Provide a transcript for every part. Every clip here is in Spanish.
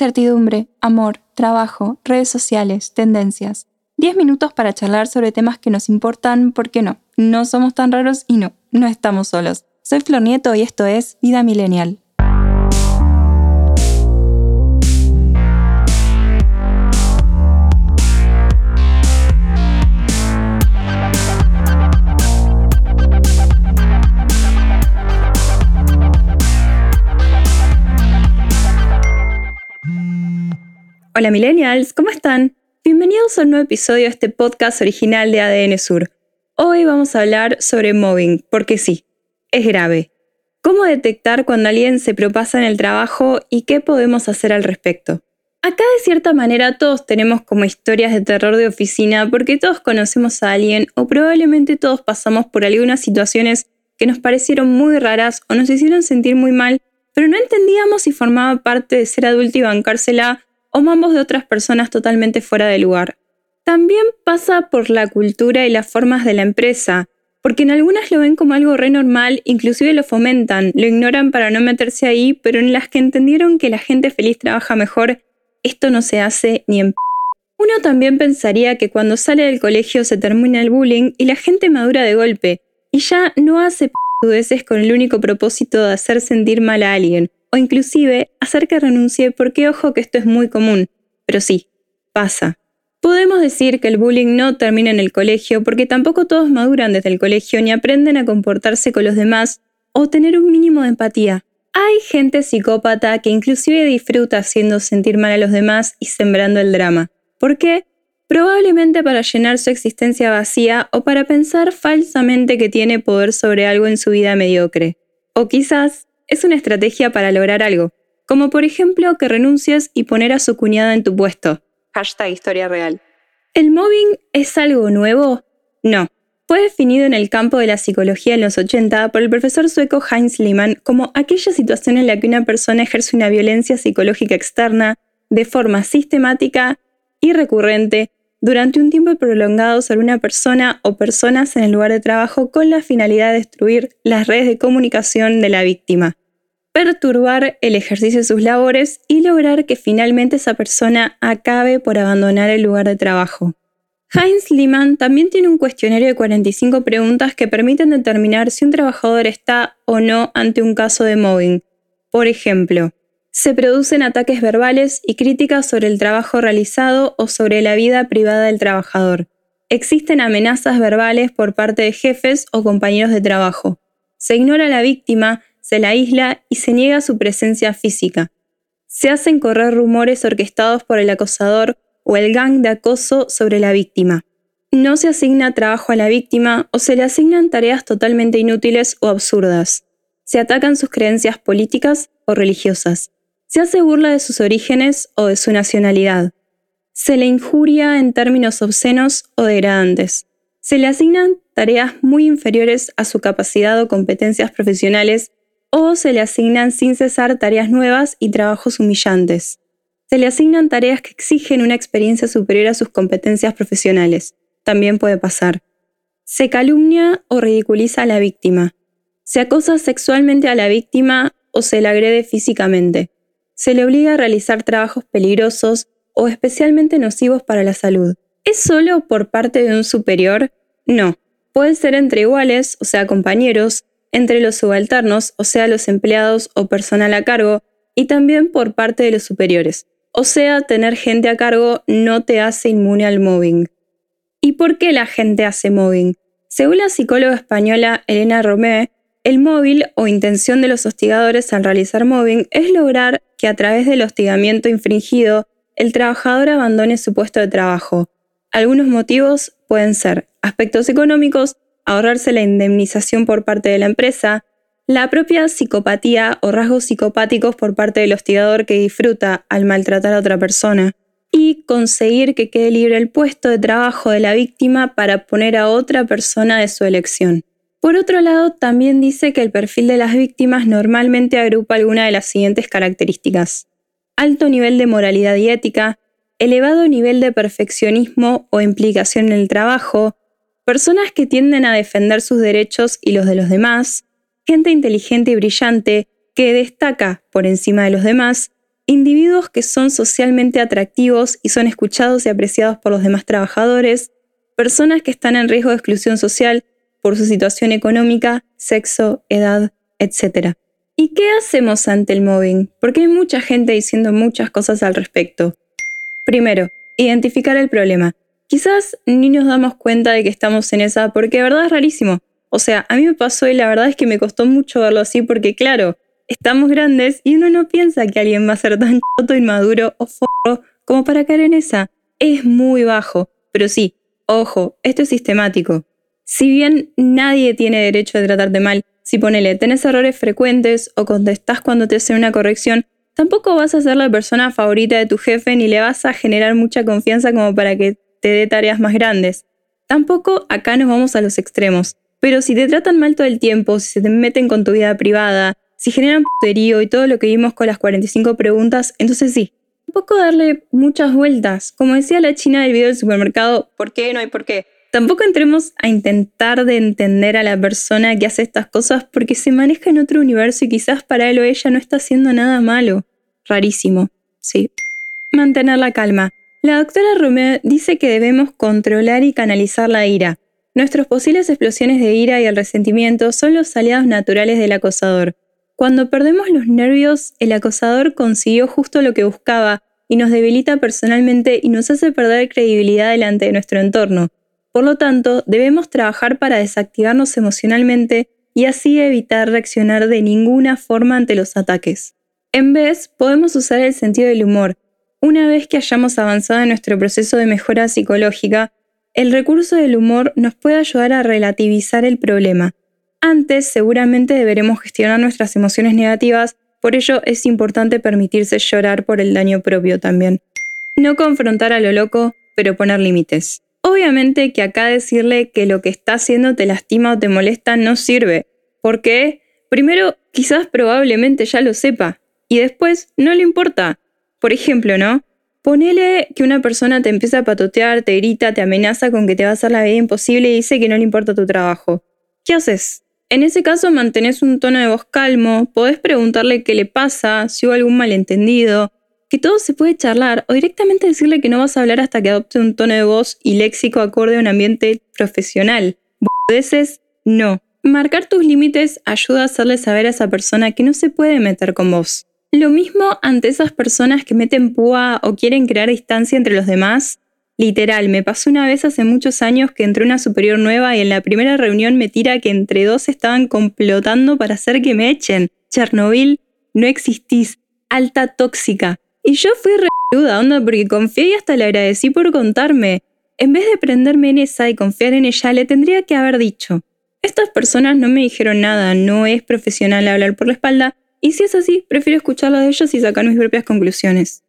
incertidumbre, amor, trabajo, redes sociales, tendencias. 10 minutos para charlar sobre temas que nos importan porque no, no somos tan raros y no, no estamos solos. Soy Flor Nieto y esto es Vida Millennial. Hola millennials, ¿cómo están? Bienvenidos a un nuevo episodio de este podcast original de ADN Sur. Hoy vamos a hablar sobre mobbing, porque sí, es grave. ¿Cómo detectar cuando alguien se propasa en el trabajo y qué podemos hacer al respecto? Acá de cierta manera todos tenemos como historias de terror de oficina porque todos conocemos a alguien o probablemente todos pasamos por algunas situaciones que nos parecieron muy raras o nos hicieron sentir muy mal, pero no entendíamos si formaba parte de ser adulto y bancársela o mambos de otras personas totalmente fuera de lugar. También pasa por la cultura y las formas de la empresa, porque en algunas lo ven como algo re normal, inclusive lo fomentan, lo ignoran para no meterse ahí, pero en las que entendieron que la gente feliz trabaja mejor, esto no se hace ni en uno también pensaría que cuando sale del colegio se termina el bullying y la gente madura de golpe, y ya no hace con el único propósito de hacer sentir mal a alguien, o inclusive hacer que renuncie porque ojo que esto es muy común, pero sí, pasa. Podemos decir que el bullying no termina en el colegio porque tampoco todos maduran desde el colegio ni aprenden a comportarse con los demás o tener un mínimo de empatía. Hay gente psicópata que inclusive disfruta haciendo sentir mal a los demás y sembrando el drama. ¿Por qué? Probablemente para llenar su existencia vacía o para pensar falsamente que tiene poder sobre algo en su vida mediocre. O quizás es una estrategia para lograr algo, como por ejemplo que renuncies y poner a su cuñada en tu puesto. Hashtag historia real. ¿El mobbing es algo nuevo? No. Fue definido en el campo de la psicología en los 80 por el profesor sueco Heinz Lehmann como aquella situación en la que una persona ejerce una violencia psicológica externa de forma sistemática y recurrente durante un tiempo prolongado sobre una persona o personas en el lugar de trabajo con la finalidad de destruir las redes de comunicación de la víctima perturbar el ejercicio de sus labores y lograr que finalmente esa persona acabe por abandonar el lugar de trabajo. Heinz Lehmann también tiene un cuestionario de 45 preguntas que permiten determinar si un trabajador está o no ante un caso de mobbing. Por ejemplo, se producen ataques verbales y críticas sobre el trabajo realizado o sobre la vida privada del trabajador. Existen amenazas verbales por parte de jefes o compañeros de trabajo. Se ignora a la víctima se la aísla y se niega su presencia física. Se hacen correr rumores orquestados por el acosador o el gang de acoso sobre la víctima. No se asigna trabajo a la víctima o se le asignan tareas totalmente inútiles o absurdas. Se atacan sus creencias políticas o religiosas. Se hace burla de sus orígenes o de su nacionalidad. Se le injuria en términos obscenos o degradantes. Se le asignan tareas muy inferiores a su capacidad o competencias profesionales o se le asignan sin cesar tareas nuevas y trabajos humillantes. Se le asignan tareas que exigen una experiencia superior a sus competencias profesionales. También puede pasar. Se calumnia o ridiculiza a la víctima. Se acosa sexualmente a la víctima o se le agrede físicamente. Se le obliga a realizar trabajos peligrosos o especialmente nocivos para la salud. ¿Es solo por parte de un superior? No. Puede ser entre iguales, o sea, compañeros, entre los subalternos, o sea, los empleados o personal a cargo, y también por parte de los superiores. O sea, tener gente a cargo no te hace inmune al mobbing. ¿Y por qué la gente hace mobbing? Según la psicóloga española Elena Romé, el móvil o intención de los hostigadores al realizar mobbing es lograr que a través del hostigamiento infringido el trabajador abandone su puesto de trabajo. Algunos motivos pueden ser aspectos económicos, ahorrarse la indemnización por parte de la empresa, la propia psicopatía o rasgos psicopáticos por parte del hostigador que disfruta al maltratar a otra persona, y conseguir que quede libre el puesto de trabajo de la víctima para poner a otra persona de su elección. Por otro lado, también dice que el perfil de las víctimas normalmente agrupa alguna de las siguientes características. Alto nivel de moralidad y ética, elevado nivel de perfeccionismo o implicación en el trabajo, personas que tienden a defender sus derechos y los de los demás, gente inteligente y brillante que destaca por encima de los demás, individuos que son socialmente atractivos y son escuchados y apreciados por los demás trabajadores, personas que están en riesgo de exclusión social por su situación económica, sexo, edad, etc. ¿Y qué hacemos ante el mobbing? Porque hay mucha gente diciendo muchas cosas al respecto. Primero, identificar el problema. Quizás ni nos damos cuenta de que estamos en esa porque de verdad es rarísimo. O sea, a mí me pasó y la verdad es que me costó mucho verlo así porque claro, estamos grandes y uno no piensa que alguien va a ser tan choto, inmaduro o forro como para caer en esa. Es muy bajo. Pero sí, ojo, esto es sistemático. Si bien nadie tiene derecho a tratarte mal, si ponele, tenés errores frecuentes o contestás cuando te hacen una corrección, tampoco vas a ser la persona favorita de tu jefe ni le vas a generar mucha confianza como para que te dé tareas más grandes. Tampoco acá nos vamos a los extremos. Pero si te tratan mal todo el tiempo, si se te meten con tu vida privada, si generan puterío y todo lo que vimos con las 45 preguntas, entonces sí. Tampoco darle muchas vueltas. Como decía la china del video del supermercado, ¿por qué no hay por qué? Tampoco entremos a intentar de entender a la persona que hace estas cosas porque se maneja en otro universo y quizás para él o ella no está haciendo nada malo. Rarísimo, sí. Mantener la calma. La doctora Romeo dice que debemos controlar y canalizar la ira. Nuestras posibles explosiones de ira y el resentimiento son los aliados naturales del acosador. Cuando perdemos los nervios, el acosador consiguió justo lo que buscaba y nos debilita personalmente y nos hace perder credibilidad delante de nuestro entorno. Por lo tanto, debemos trabajar para desactivarnos emocionalmente y así evitar reaccionar de ninguna forma ante los ataques. En vez, podemos usar el sentido del humor. Una vez que hayamos avanzado en nuestro proceso de mejora psicológica, el recurso del humor nos puede ayudar a relativizar el problema. Antes, seguramente deberemos gestionar nuestras emociones negativas, por ello es importante permitirse llorar por el daño propio también. No confrontar a lo loco, pero poner límites. Obviamente que acá decirle que lo que está haciendo te lastima o te molesta no sirve, porque primero quizás probablemente ya lo sepa y después no le importa. Por ejemplo, ¿no? Ponele que una persona te empieza a patotear, te grita, te amenaza con que te va a hacer la vida imposible y dice que no le importa tu trabajo. ¿Qué haces? En ese caso mantenés un tono de voz calmo, podés preguntarle qué le pasa, si hubo algún malentendido, que todo se puede charlar o directamente decirle que no vas a hablar hasta que adopte un tono de voz y léxico acorde a un ambiente profesional. Veces, no. Marcar tus límites ayuda a hacerle saber a esa persona que no se puede meter con vos. Lo mismo ante esas personas que meten púa o quieren crear distancia entre los demás. Literal, me pasó una vez hace muchos años que entró una superior nueva y en la primera reunión me tira que entre dos estaban complotando para hacer que me echen. Chernobyl, no existís. Alta tóxica. Y yo fui re onda, porque confié y hasta le agradecí por contarme. En vez de prenderme en esa y confiar en ella, le tendría que haber dicho. Estas personas no me dijeron nada, no es profesional hablar por la espalda, y si es así, prefiero escucharlo de ellos y sacar mis propias conclusiones.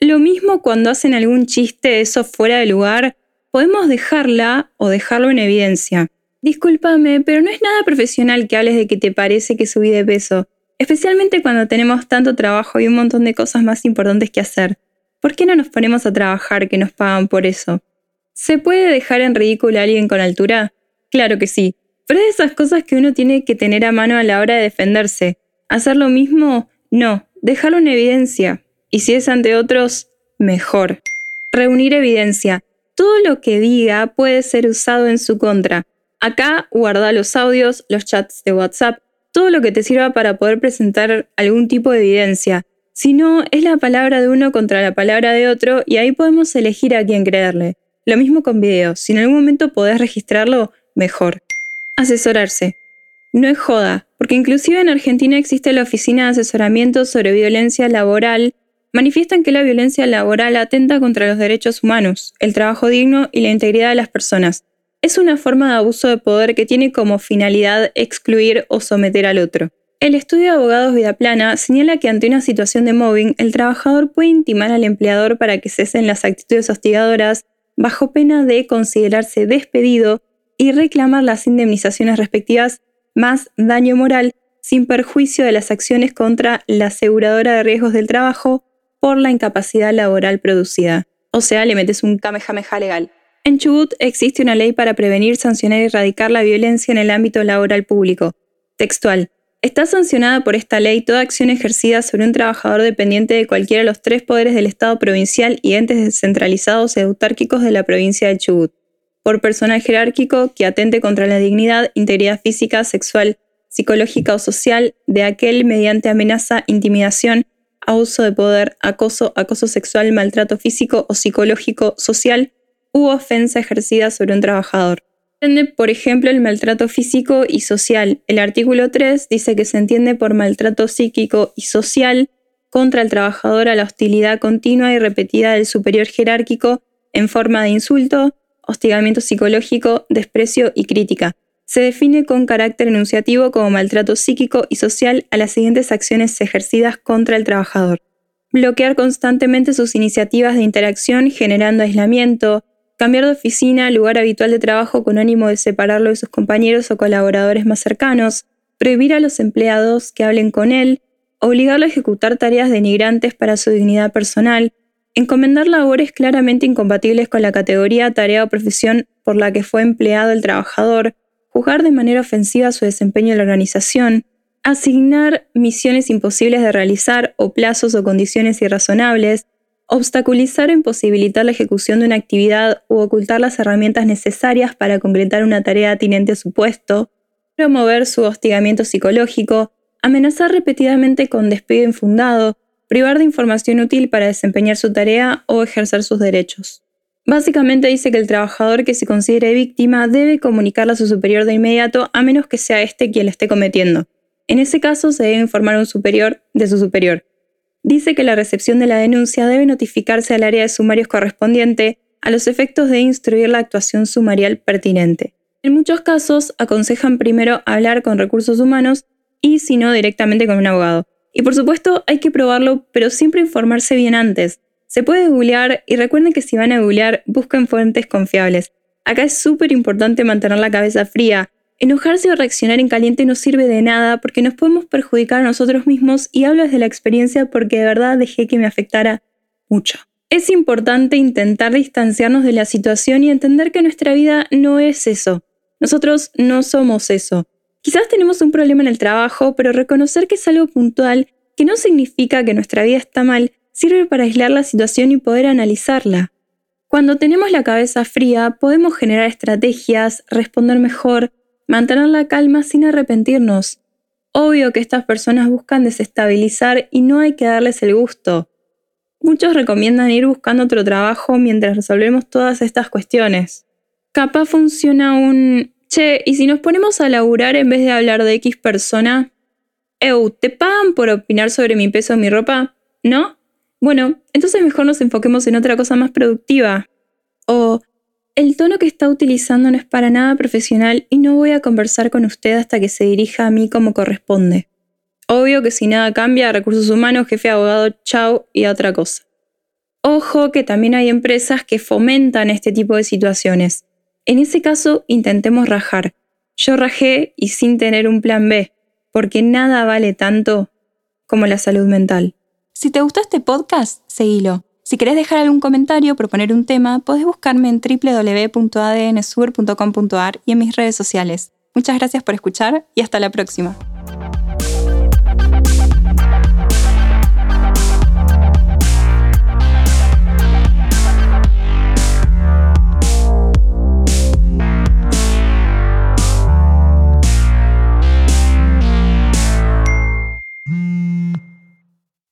Lo mismo cuando hacen algún chiste eso fuera de lugar, podemos dejarla o dejarlo en evidencia. Discúlpame, pero no es nada profesional que hables de que te parece que subí de peso especialmente cuando tenemos tanto trabajo y un montón de cosas más importantes que hacer. ¿Por qué no nos ponemos a trabajar que nos pagan por eso? ¿Se puede dejar en ridículo a alguien con altura? Claro que sí, pero es de esas cosas que uno tiene que tener a mano a la hora de defenderse. ¿Hacer lo mismo? No, dejarlo en evidencia. Y si es ante otros, mejor. Reunir evidencia. Todo lo que diga puede ser usado en su contra. Acá guarda los audios, los chats de WhatsApp, todo lo que te sirva para poder presentar algún tipo de evidencia. Si no, es la palabra de uno contra la palabra de otro y ahí podemos elegir a quién creerle. Lo mismo con videos, si en algún momento podés registrarlo, mejor. Asesorarse. No es joda, porque inclusive en Argentina existe la Oficina de Asesoramiento sobre Violencia Laboral, manifiestan que la violencia laboral atenta contra los derechos humanos, el trabajo digno y la integridad de las personas, es una forma de abuso de poder que tiene como finalidad excluir o someter al otro. El estudio de abogados Vida Plana señala que ante una situación de mobbing, el trabajador puede intimar al empleador para que cesen las actitudes hostigadoras bajo pena de considerarse despedido y reclamar las indemnizaciones respectivas más daño moral sin perjuicio de las acciones contra la aseguradora de riesgos del trabajo por la incapacidad laboral producida. O sea, le metes un kamehameha legal. En Chubut existe una ley para prevenir, sancionar y erradicar la violencia en el ámbito laboral público. Textual. Está sancionada por esta ley toda acción ejercida sobre un trabajador dependiente de cualquiera de los tres poderes del Estado provincial y entes descentralizados y autárquicos de la provincia de Chubut, por personal jerárquico que atente contra la dignidad, integridad física, sexual, psicológica o social de aquel mediante amenaza, intimidación, abuso de poder, acoso, acoso sexual, maltrato físico o psicológico, social u ofensa ejercida sobre un trabajador. Entiende, por ejemplo, el maltrato físico y social. El artículo 3 dice que se entiende por maltrato psíquico y social contra el trabajador a la hostilidad continua y repetida del superior jerárquico en forma de insulto, hostigamiento psicológico, desprecio y crítica. Se define con carácter enunciativo como maltrato psíquico y social a las siguientes acciones ejercidas contra el trabajador. Bloquear constantemente sus iniciativas de interacción generando aislamiento, cambiar de oficina, lugar habitual de trabajo con ánimo de separarlo de sus compañeros o colaboradores más cercanos, prohibir a los empleados que hablen con él, obligarlo a ejecutar tareas denigrantes para su dignidad personal, encomendar labores claramente incompatibles con la categoría, tarea o profesión por la que fue empleado el trabajador, juzgar de manera ofensiva su desempeño en la organización, asignar misiones imposibles de realizar o plazos o condiciones irrazonables, obstaculizar o imposibilitar la ejecución de una actividad u ocultar las herramientas necesarias para concretar una tarea atinente a su puesto, promover su hostigamiento psicológico, amenazar repetidamente con despido infundado, privar de información útil para desempeñar su tarea o ejercer sus derechos. Básicamente dice que el trabajador que se considere víctima debe comunicarla a su superior de inmediato a menos que sea este quien la esté cometiendo. En ese caso se debe informar a un superior de su superior dice que la recepción de la denuncia debe notificarse al área de sumarios correspondiente a los efectos de instruir la actuación sumarial pertinente. En muchos casos aconsejan primero hablar con recursos humanos y si no directamente con un abogado. Y por supuesto hay que probarlo, pero siempre informarse bien antes. Se puede googlear y recuerden que si van a googlear busquen fuentes confiables. Acá es súper importante mantener la cabeza fría, Enojarse o reaccionar en caliente no sirve de nada porque nos podemos perjudicar a nosotros mismos y hablo desde la experiencia porque de verdad dejé que me afectara mucho. Es importante intentar distanciarnos de la situación y entender que nuestra vida no es eso. Nosotros no somos eso. Quizás tenemos un problema en el trabajo, pero reconocer que es algo puntual, que no significa que nuestra vida está mal, sirve para aislar la situación y poder analizarla. Cuando tenemos la cabeza fría, podemos generar estrategias, responder mejor, mantener la calma sin arrepentirnos. Obvio que estas personas buscan desestabilizar y no hay que darles el gusto. Muchos recomiendan ir buscando otro trabajo mientras resolvemos todas estas cuestiones. Capaz funciona un... Che, ¿y si nos ponemos a laburar en vez de hablar de X persona? Eu, ¿te pagan por opinar sobre mi peso o mi ropa? ¿No? Bueno, entonces mejor nos enfoquemos en otra cosa más productiva. O, el tono que está utilizando no es para nada profesional y no voy a conversar con usted hasta que se dirija a mí como corresponde. Obvio que si nada cambia, recursos humanos, jefe abogado, chao y otra cosa. Ojo que también hay empresas que fomentan este tipo de situaciones. En ese caso, intentemos rajar. Yo rajé y sin tener un plan B, porque nada vale tanto como la salud mental. Si te gustó este podcast, seguilo si querés dejar algún comentario o proponer un tema, podés buscarme en www.adnsur.com.ar y en mis redes sociales. Muchas gracias por escuchar y hasta la próxima.